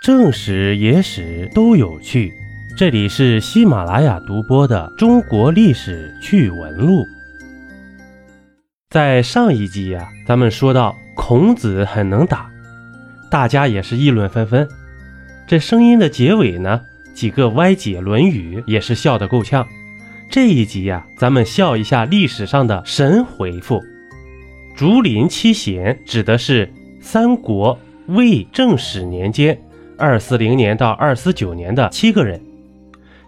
正史、野史都有趣。这里是喜马拉雅独播的《中国历史趣闻录》。在上一集呀，咱们说到孔子很能打，大家也是议论纷纷。这声音的结尾呢，几个歪解《论语》也是笑得够呛。这一集呀，咱们笑一下历史上的神回复。竹林七贤指的是三国魏正始年间。二四零年到二四九年的七个人，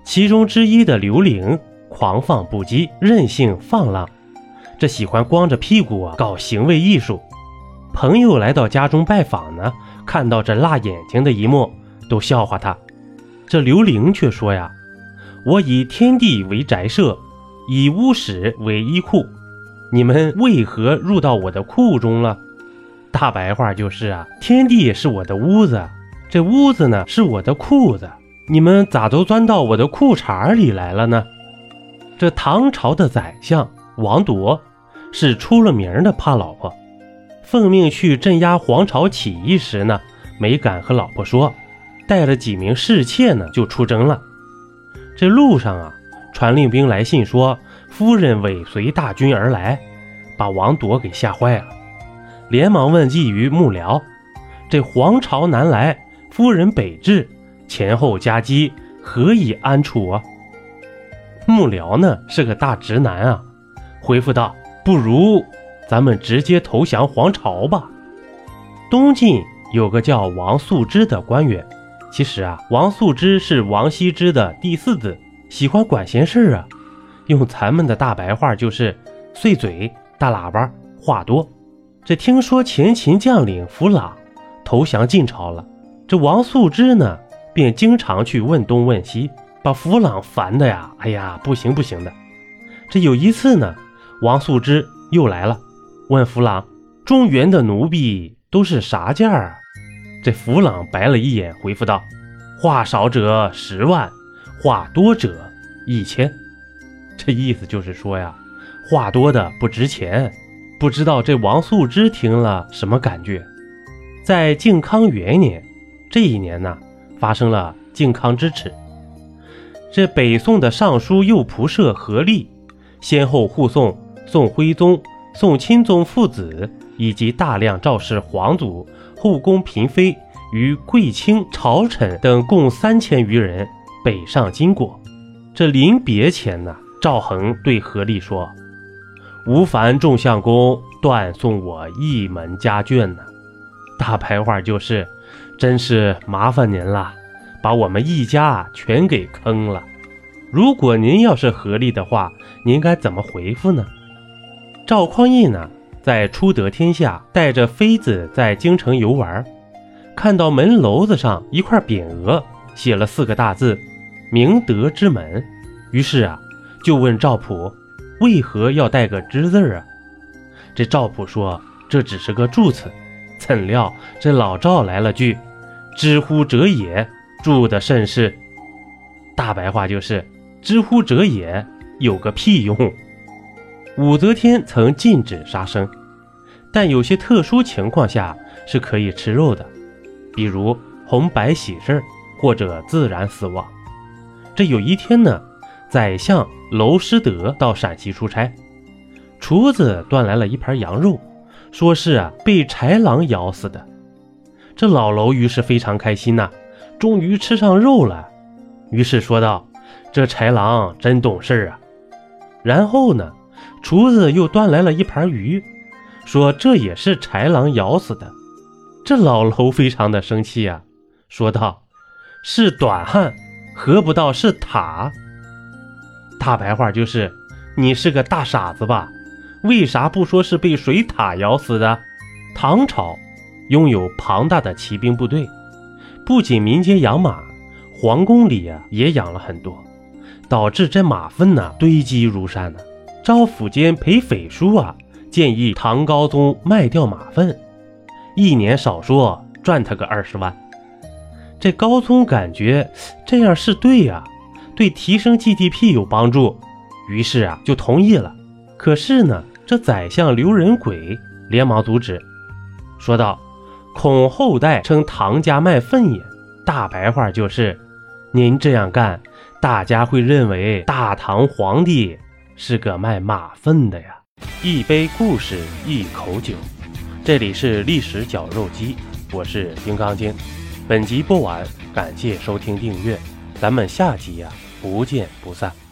其中之一的刘伶狂放不羁、任性放浪，这喜欢光着屁股啊搞行为艺术。朋友来到家中拜访呢，看到这辣眼睛的一幕，都笑话他。这刘伶却说呀：“我以天地为宅舍，以屋室为衣库，你们为何入到我的库中了？”大白话就是啊，天地是我的屋子。这屋子呢是我的裤子，你们咋都钻到我的裤衩里来了呢？这唐朝的宰相王铎是出了名的怕老婆，奉命去镇压黄巢起义时呢，没敢和老婆说，带了几名侍妾呢就出征了。这路上啊，传令兵来信说夫人尾随大军而来，把王铎给吓坏了，连忙问计于幕僚：“这黄巢南来。”夫人北至，前后夹击，何以安处啊？幕僚呢是个大直男啊，回复道：“不如咱们直接投降黄巢吧。”东晋有个叫王素之的官员，其实啊，王素之是王羲之的第四子，喜欢管闲事啊，用咱们的大白话就是碎嘴、大喇叭、话多。这听说前秦将领弗朗投降晋朝了。这王素之呢，便经常去问东问西，把弗朗烦的呀，哎呀，不行不行的。这有一次呢，王素之又来了，问弗朗：“中原的奴婢都是啥价儿？”这弗朗白了一眼，回复道：“话少者十万，话多者一千。”这意思就是说呀，话多的不值钱。不知道这王素之听了什么感觉？在靖康元年。这一年呢，发生了靖康之耻。这北宋的尚书右仆射何立，先后护送宋徽宗、宋钦宗父子以及大量赵氏皇族、后宫嫔妃与贵卿朝臣等共三千余人北上经过。这临别前呢，赵恒对何立说：“吴凡众相公断送我一门家眷呢。”大白话就是。真是麻烦您了，把我们一家全给坑了。如果您要是合力的话，您该怎么回复呢？赵匡胤呢，在初得天下，带着妃子在京城游玩，看到门楼子上一块匾额，写了四个大字“明德之门”，于是啊，就问赵普为何要带个之字啊？这赵普说这只是个助词，怎料这老赵来了句。知乎者也，住的甚是。大白话就是知乎者也，有个屁用。武则天曾禁止杀生，但有些特殊情况下是可以吃肉的，比如红白喜事或者自然死亡。这有一天呢，宰相娄师德到陕西出差，厨子端来了一盘羊肉，说是啊被豺狼咬死的。这老楼于是非常开心呐，终于吃上肉了，于是说道：“这豺狼真懂事啊。”然后呢，厨子又端来了一盘鱼，说这也是豺狼咬死的。这老楼非常的生气啊，说道：“是短汉，何不到是塔？”大白话就是你是个大傻子吧？为啥不说是被水獭咬死的？唐朝。拥有庞大的骑兵部队，不仅民间养马，皇宫里啊也养了很多，导致这马粪呢堆积如山呢。招抚监裴斐书啊建议唐高宗卖掉马粪，一年少说赚他个二十万。这高宗感觉这样是对呀，对提升 GDP 有帮助，于是啊就同意了。可是呢，这宰相刘仁轨连忙阻止，说道。恐后代称唐家卖粪也。大白话就是：您这样干，大家会认为大唐皇帝是个卖马粪的呀。一杯故事，一口酒，这里是历史绞肉机，我是金刚经。本集播完，感谢收听订阅，咱们下集呀，不见不散。